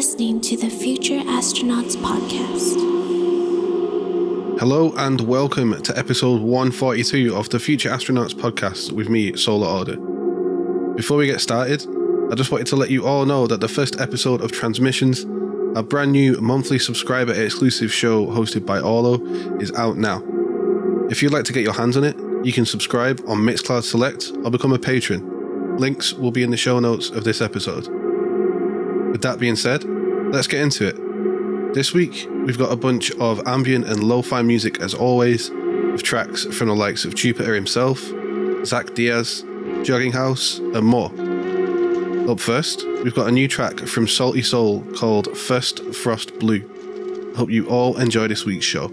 listening to the Future Astronauts Podcast. Hello and welcome to episode 142 of the Future Astronauts Podcast with me, Solar Order. Before we get started, I just wanted to let you all know that the first episode of Transmissions, a brand new monthly subscriber exclusive show hosted by Orlo, is out now. If you'd like to get your hands on it, you can subscribe on Mixcloud Select or become a patron. Links will be in the show notes of this episode. With that being said, let's get into it. This week, we've got a bunch of ambient and lo fi music as always, with tracks from the likes of Jupiter himself, Zach Diaz, Jogging House, and more. Up first, we've got a new track from Salty Soul called First Frost Blue. Hope you all enjoy this week's show.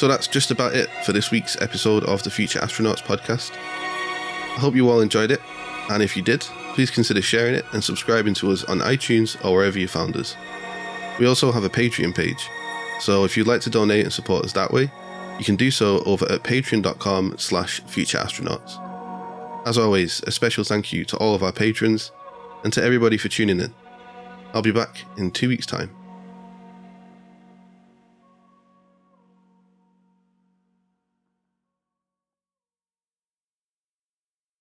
So that's just about it for this week's episode of the Future Astronauts podcast. I hope you all enjoyed it, and if you did, please consider sharing it and subscribing to us on iTunes or wherever you found us. We also have a Patreon page, so if you'd like to donate and support us that way, you can do so over at patreon.com slash futureastronauts. As always, a special thank you to all of our patrons and to everybody for tuning in. I'll be back in two weeks' time.